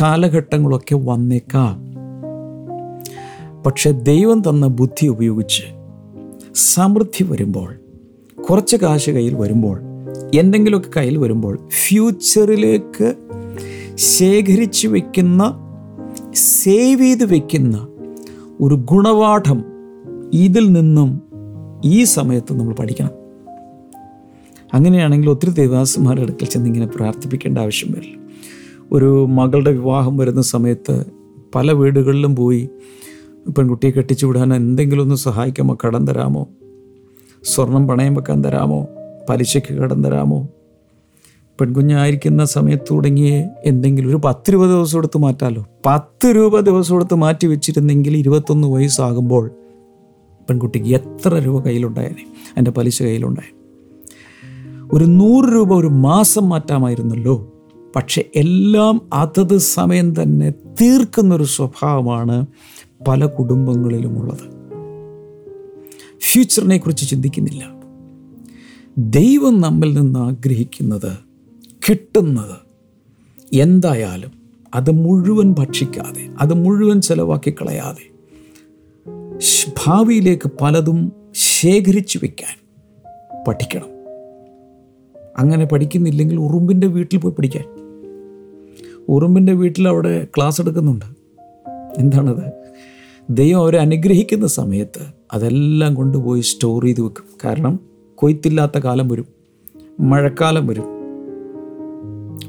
S2: കാലഘട്ടങ്ങളൊക്കെ വന്നേക്കാം. പക്ഷെ ദൈവം തന്ന ബുദ്ധി ഉപയോഗിച്ച് സമൃദ്ധി വരുമ്പോൾ കുറച്ച് കാശ് കയ്യിൽ വരുമ്പോൾ എന്തെങ്കിലുമൊക്കെ കയ്യിൽ വരുമ്പോൾ ഫ്യൂച്ചറിലേക്ക് ശേഖരിച്ചു വെക്കുന്ന സേവ് ചെയ്ത് വെക്കുന്ന ഒരു ഗുണപാഠം ഇതിൽ നിന്നും ഈ സമയത്ത് നമ്മൾ പഠിക്കണം. അങ്ങനെയാണെങ്കിൽ ഒത്തിരി ദേവാസന്മാരുടെ അടുക്കൽ ചെന്ന് ഇങ്ങനെ പ്രാർത്ഥിപ്പിക്കേണ്ട ആവശ്യം വരില്ല. ഒരു മകളുടെ വിവാഹം വരുന്ന സമയത്ത് പല വീടുകളിലും പോയി പെൺകുട്ടിയെ കെട്ടിച്ചു വിടാൻ എന്തെങ്കിലും ഒന്ന് സഹായിക്കാമോ കടം തരാമോ? സ്വർണം പണയം വെക്കാൻ തരാമോ? പലിശയ്ക്ക് കടം തരാമോ? പെൺകുഞ്ഞായിരിക്കുന്ന സമയത്ത് തുടങ്ങിയ എന്തെങ്കിലും ഒരു പത്ത് രൂപ ദിവസം എടുത്ത് മാറ്റാമല്ലോ പത്ത് രൂപ ദിവസം എടുത്ത് മാറ്റി വെച്ചിരുന്നെങ്കിൽ ഇരുപത്തൊന്ന് വയസ്സാകുമ്പോൾ പെൺകുട്ടിക്ക് എത്ര രൂപ കയ്യിലുണ്ടായേനെ? എന്റെ പലിശ കയ്യിലുണ്ടായി ഒരു നൂറ് രൂപ ഒരു മാസം മാറ്റാമായിരുന്നല്ലോ. പക്ഷെ എല്ലാം അതത് സമയം തന്നെ തീർക്കുന്നൊരു സ്വഭാവമാണ് പല കുടുംബങ്ങളിലുമുള്ളത്. ഫ്യൂച്ചറിനെ കുറിച്ച് ചിന്തിക്കുന്നില്ല. ദൈവം നമ്മിൽ നിന്ന് ആഗ്രഹിക്കുന്നത് കിട്ടുന്നത് എന്തായാലും അത് മുഴുവൻ ഭക്ഷിക്കാതെ അത് മുഴുവൻ ചെലവാക്കി കളയാതെ ഭാവിയിലേക്ക് പലതും ശേഖരിച്ചു വയ്ക്കാൻ പഠിക്കണം. അങ്ങനെ പഠിക്കുന്നില്ലെങ്കിൽ ഉറുമ്പിന്റെ വീട്ടിൽ പോയി പഠിക്കാൻ. ഉറുമ്പിന്റെ വീട്ടിൽ അവിടെ ക്ലാസ് എടുക്കുന്നുണ്ട്. എന്താണത്? ദൈവം അവരെ അനുഗ്രഹിക്കുന്ന സമയത്ത് അതെല്ലാം കൊണ്ടുപോയി സ്റ്റോർ ചെയ്ത് വെക്കും. കാരണം കൊയ്ത്തില്ലാത്ത കാലം വരും. മഴക്കാലം വരും.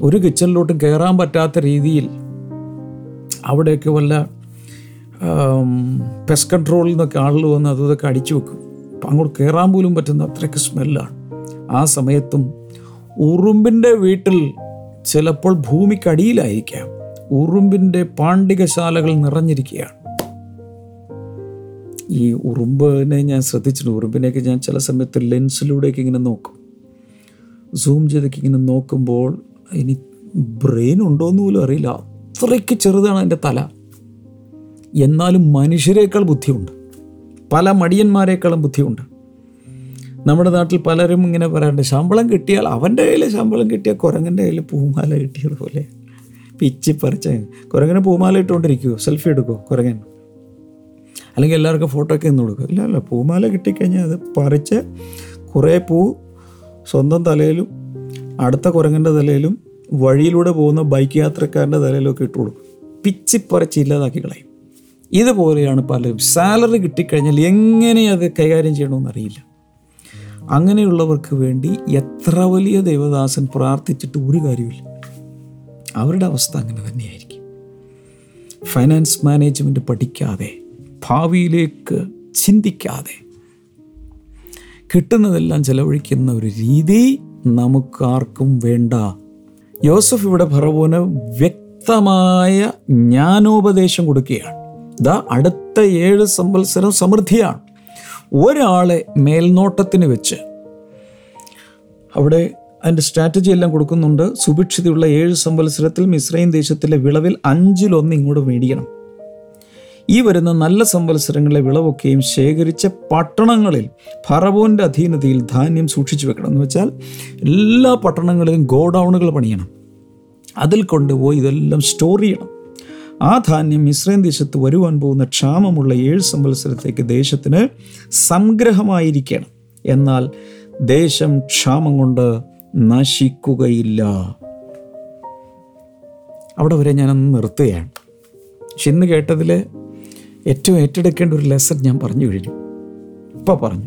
S2: ഒരു കിച്ചണിലോട്ടും കയറാൻ പറ്റാത്ത രീതിയിൽ അവിടെയൊക്കെ വല്ല പെസ്റ്റ് കൺട്രോളിൽ നിന്നൊക്കെ ആളുകൾ വന്ന് അതൊക്കെ അടിച്ചു വെക്കും. അപ്പം അങ്ങോട്ട് കയറാൻ പോലും പറ്റുന്ന അത്രയ്ക്ക് സ്മെല്ലാണ് ആ സമയത്തും ഉറുമ്പിന്റെ വീട്ടിൽ ചിലപ്പോൾ ഭൂമിക്കടിയിലായിരിക്കാം ഉറുമ്പിന്റെ പാണ്ഡികശാലകൾ നിറഞ്ഞിരിക്കുകയാണ്. ഈ ഉറുമ്പിനെ ഞാൻ ശ്രദ്ധിച്ചിട്ടുണ്ട്. ഉറുമ്പിനെയൊക്കെ ഞാൻ ചില സമയത്ത് ലെൻസിലൂടെയൊക്കെ ഇങ്ങനെ നോക്കും. സൂം ചെയ്തൊക്കെ ഇങ്ങനെ നോക്കുമ്പോൾ ഇനി ബ്രെയിൻ ഉണ്ടോ എന്ന് പോലും അറിയില്ല. അത്രയ്ക്ക് ചെറുതാണ് അതിന്റെ തല. എന്നാലും മനുഷ്യരെക്കാൾ ബുദ്ധിയുണ്ട്. പല മടിയന്മാരെക്കാളും ബുദ്ധിയുണ്ട്. നമ്മുടെ നാട്ടിൽ പലരും ഇങ്ങനെ പറയാറുണ്ട് ശമ്പളം കിട്ടിയാൽ അവന്റെ കയ്യിൽ ശമ്പളം കിട്ടിയാൽ കുരങ്ങന്റെ കയ്യിൽ പൂമാല കിട്ടിയതുപോലെ പിച്ചി പറിച്ച കുരങ്ങനെ പൂമാല ഇട്ടുകൊണ്ടിരിക്കുമോ സെൽഫി എടുക്കുമോ കുരങ്ങൻ? അല്ലെങ്കിൽ എല്ലാവർക്കും ഫോട്ടോ ഒക്കെ ഇന്ന് കൊടുക്കും ഇല്ല അല്ല പൂമാല കിട്ടിക്കഴിഞ്ഞാൽ അത് പറിച്ച് കുറേ പൂ സ്വന്തം തലയിലും അടുത്ത കുരങ്ങന്റെ തലയിലും വഴിയിലൂടെ പോകുന്ന ബൈക്ക് യാത്രക്കാരന്റെ തലയിലും ഒക്കെ ഇട്ട് കൊടുക്കും പിച്ചി പറിച്ച് ഇല്ലാതാക്കി കളയും. ഇതുപോലെയാണ് പലരും. സാലറി കിട്ടിക്കഴിഞ്ഞാൽ എങ്ങനെ അത് കൈകാര്യം ചെയ്യണമെന്ന് അറിയില്ല. അങ്ങനെയുള്ളവർക്ക് വേണ്ടി എത്ര വലിയ ദേവദാസൻ പ്രാർത്ഥിച്ചിട്ട് ഒരു കാര്യമില്ല അവരുടെ അവസ്ഥ അങ്ങനെ തന്നെയായിരിക്കും. ഫൈനാൻസ് മാനേജ്മെന്റ് പഠിക്കാതെ ഭാവിയിലേക്ക് ചിന്തിക്കാതെ കിട്ടുന്നതെല്ലാം ചെലവഴിക്കുന്ന ഒരു രീതി നമുക്കാർക്കും വേണ്ട. യോസഫ് ഇവിടെ ഫറവോന് വ്യക്തമായ ജ്ഞാനോപദേശം കൊടുക്കുകയാണ്. ഇതാ അടുത്ത ഏഴ് സംവത്സരം സമൃദ്ധിയാണ്. ഒരാളെ മേൽനോട്ടത്തിന് വെച്ച് അവിടെ അതിന്റെ സ്ട്രാറ്റജി എല്ലാം കൊടുക്കുന്നുണ്ട്. സുഭിക്ഷിതയുള്ള ഏഴ് സംവത്സരത്തിൽ മിസ്രൈൻ ദേശത്തിലെ വിളവിൽ അഞ്ചിലൊന്ന് ഇങ്ങോട്ട് മേടിക്കണം. ഈ വരുന്ന നല്ല സംവത്സരങ്ങളെ വിളവൊക്കെയും ശേഖരിച്ച പട്ടണങ്ങളിൽ ഫറവോന്റെ അധീനതയിൽ ധാന്യം സൂക്ഷിച്ചു വെക്കണം. എന്ന് വെച്ചാൽ എല്ലാ പട്ടണങ്ങളിലും ഗോഡൗണുകൾ പണിയണം. അതിൽ കൊണ്ടുപോയി ഇതെല്ലാം സ്റ്റോർ ചെയ്യണം. ആ ധാന്യം ഇസ്രയേൽ ദേശത്ത് വരുവാൻ പോകുന്ന ക്ഷാമമുള്ള ഏഴ് സംവത്സരത്തേക്ക് ദേശത്തിന് സംഗ്രഹമായിരിക്കണം. എന്നാൽ ദേശം ക്ഷാമം കൊണ്ട് നശിക്കുകയില്ല. അവിടെ വരെ ഞാനൊന്ന് നിർത്തുകയാണ്. പക്ഷെ ഇന്ന് കേട്ടതിൽ ഏറ്റവും ഏറ്റെടുക്കേണ്ട ഒരു ലെസൺ ഞാൻ പറഞ്ഞു കഴിഞ്ഞു. ഇപ്പം പറഞ്ഞു.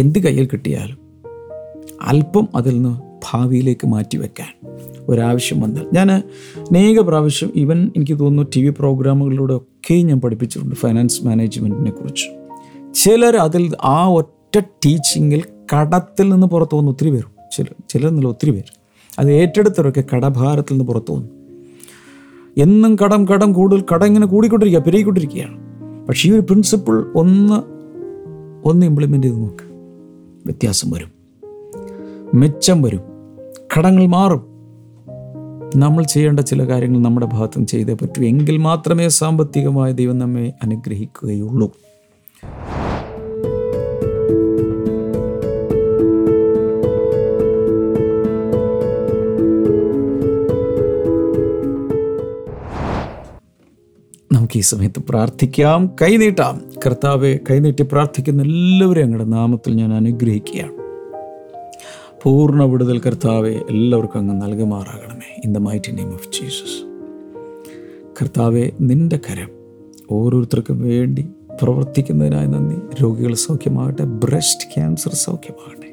S2: എന്ത് കയ്യിൽ കിട്ടിയാലും അല്പം അതിൽ നിന്ന് ഭാവിയിലേക്ക് മാറ്റി വയ്ക്കാൻ ഒരാവശ്യം വന്നാൽ. ഞാൻ അനേക പ്രാവശ്യം ഈവൻ എനിക്ക് തോന്നുന്നു ടി വി പ്രോഗ്രാമുകളിലൂടെ ഒക്കെ ഞാൻ പഠിപ്പിച്ചിട്ടുണ്ട് ഫൈനാൻസ് മാനേജ്മെന്റിനെ കുറിച്ച്. ചിലർ അതിൽ ആ ഒറ്റ ടീച്ചിങ്ങിൽ കടത്തിൽ നിന്ന് പുറത്തു വന്ന് ഒത്തിരി പേരും. ചില ചിലർ എന്നുള്ള ഒത്തിരി പേര്. അത് ഏറ്റെടുത്തവരൊക്കെ കടഭാരത്തിൽ നിന്ന് പുറത്തു എന്നും കടം കടം കൂടുതൽ കടം ഇങ്ങനെ കൂടിക്കൊണ്ടിരിക്കുക പെരുകിക്കൊണ്ടിരിക്കുകയാണ്. പക്ഷേ ഈ ഒരു പ്രിൻസിപ്പിൾ ഒന്ന് ഒന്ന് ഇംപ്ലിമെന്റ് ചെയ്ത് നോക്ക്. വ്യത്യാസം വരും. മെച്ചം വരും. കടങ്ങൾ മാറും. നമ്മൾ ചെയ്യേണ്ട ചില കാര്യങ്ങൾ നമ്മുടെ ഭാഗത്തും ചെയ്തേ പറ്റൂ. എങ്കിൽ മാത്രമേ സാമ്പത്തികമായ ദൈവം നമ്മെ അനുഗ്രഹിക്കുകയുള്ളൂ. ഈ സമയത്ത് പ്രാർത്ഥിക്കാം. കൈനീട്ടാം കർത്താവെ കൈനീട്ടി പ്രാർത്ഥിക്കുന്ന എല്ലാവരെയും അങ്ങയുടെ നാമത്തിൽ ഞാൻ അനുഗ്രഹിക്കുകയാണ്. പൂർണ വിടുതൽ കർത്താവെ എല്ലാവർക്കും അങ്ങ് നൽകുമാറാകണമേ. In the mighty name of Jesus കർത്താവെ നിന്റെ കരം ഓരോരുത്തർക്കും വേണ്ടി പ്രവർത്തിക്കുന്നതിനായി നന്ദി. രോഗികൾ സൗഖ്യമാകട്ടെ ബ്രസ്റ്റ് ക്യാൻസർ സൗഖ്യമാകട്ടെ.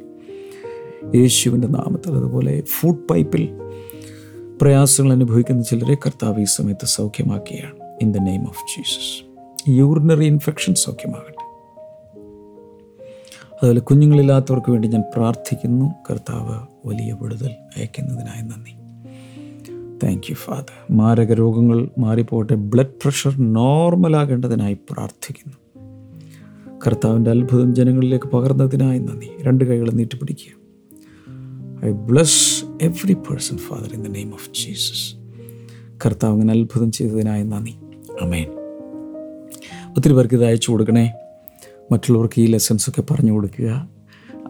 S2: യേശുവിന്റെ നാമത്തിൽ അതുപോലെ ഫുഡ് പൈപ്പിൽ പ്രയാസങ്ങൾ അനുഭവിക്കുന്ന ചിലരെ കർത്താവ് ഈ സമയത്ത് സൗഖ്യമാക്കുകയാണ്. In the name of Jesus urinary infection സൗഖ്യമാകട്ടെ. അതുപോലെ കുഞ്ഞുങ്ങളില്ലാത്തവർക്ക് വേണ്ടി ഞാൻ പ്രാർത്ഥിക്കുന്നു. കർത്താവ് വലിയ വിടുതൽ അയക്കുന്നതിനായി നന്ദി. താങ്ക് യു ഫാദർ മാരക രോഗങ്ങൾ മാറിപ്പോട്ടെ ബ്ലഡ് പ്രഷർ നോർമലാകേണ്ടതിനായി പ്രാർത്ഥിക്കുന്നു. കർത്താവിന്റെ അത്ഭുതം ജനങ്ങളിലേക്ക് പകർന്നതിനായി നന്ദി. രണ്ട് കൈകൾ നീട്ടിപ്പിടിക്കുക. I bless every person father in the name of Jesus കർത്താവ് അങ്ങനെ അത്ഭുതം ചെയ്തതിനായി നന്ദി. അമേൻ ഒത്തിരി പേർക്ക് ഇത് അയച്ചു കൊടുക്കണേ. മറ്റുള്ളവർക്ക് ഈ ലെസൺസൊക്കെ പറഞ്ഞു കൊടുക്കുക.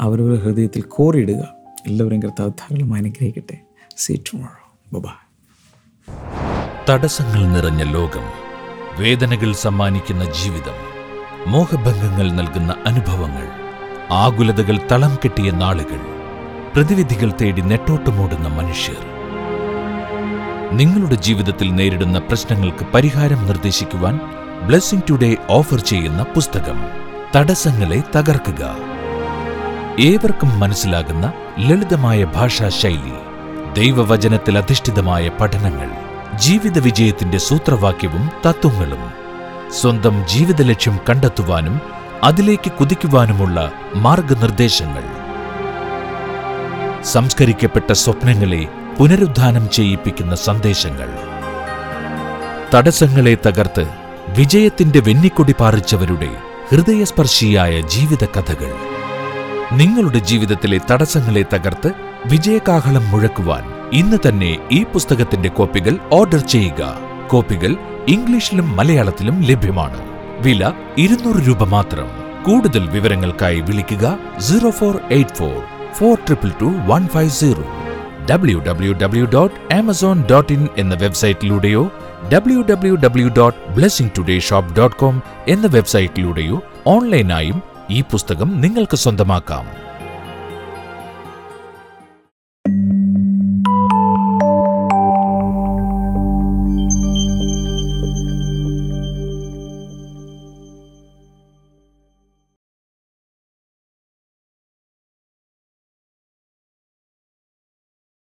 S2: അവരവരുടെ ഹൃദയത്തിൽ കോറിയിടുക. എല്ലാവരും കർത്താവ് ധാരാളം അനുഗ്രഹിക്കട്ടെ. സീ ടുമോറോ
S3: തടസ്സങ്ങൾ നിറഞ്ഞ ലോകം വേദനകൾ സമ്മാനിക്കുന്ന ജീവിതം മോഹഭംഗങ്ങൾ നൽകുന്ന അനുഭവങ്ങൾ ആകുലതകൾ തളം കെട്ടിയ നാളുകൾ പ്രതിവിധികൾ തേടി നെട്ടോട്ടമോടുന്ന മനുഷ്യർ നിങ്ങളുടെ ജീവിതത്തിൽ നേരിടുന്ന പ്രശ്നങ്ങൾക്ക് പരിഹാരം നിർദ്ദേശിക്കുവാൻ ബ്ലെസ്സിംഗ് ടുഡേ ഓഫർ ചെയ്യുന്ന പുസ്തകം. തടസ്സങ്ങളെ തകർക്കുക. ഏവർക്കും മനസ്സിലാകുന്ന ലളിതമായ ഭാഷാ ശൈലി ദൈവവചനത്തിൽ അധിഷ്ഠിതമായ പഠനങ്ങൾ ജീവിത വിജയത്തിന്റെ സൂത്രവാക്യവും തത്വങ്ങളും സ്വന്തം ജീവിത ലക്ഷ്യം കണ്ടെത്തുവാനും അതിലേക്ക് കുതിക്കുവാനുമുള്ള മാർഗനിർദ്ദേശങ്ങൾ. സംസ്കരിക്കപ്പെട്ട സ്വപ്നങ്ങളെ പുനരുദ്ധാനം ചെയ്യിപ്പിക്കുന്ന സന്ദേശങ്ങൾ. തടസ്സങ്ങളെ തകർത്ത് വിജയത്തിന്റെ വെന്നിക്കൊടി പാറിച്ചവരുടെ ഹൃദയസ്പർശിയായ ജീവിത കഥകൾ നിങ്ങളുടെ ജീവിതത്തിലെ തടസ്സങ്ങളെ തകർത്ത് വിജയകാഹളം മുഴക്കുവാൻ ഇന്ന് തന്നെ ഈ പുസ്തകത്തിന്റെ കോപ്പികൾ ഓർഡർ ചെയ്യുക. കോപ്പികൾ ഇംഗ്ലീഷിലും മലയാളത്തിലും ലഭ്യമാണ്. വില ഇരുന്നൂറ് രൂപ മാത്രം. കൂടുതൽ വിവരങ്ങൾക്കായി വിളിക്കുക zero four eight four four triple two one five zero. W W W dot Amazon dot in എന്ന വെബ്സൈറ്റിലൂടെയോ W W W dot blessing today shop dot com എന്ന വെബ്സൈറ്റിലൂടെയോ ഓൺലൈനായും ഈ പുസ്തകം നിങ്ങൾക്ക് സ്വന്തമാക്കാം.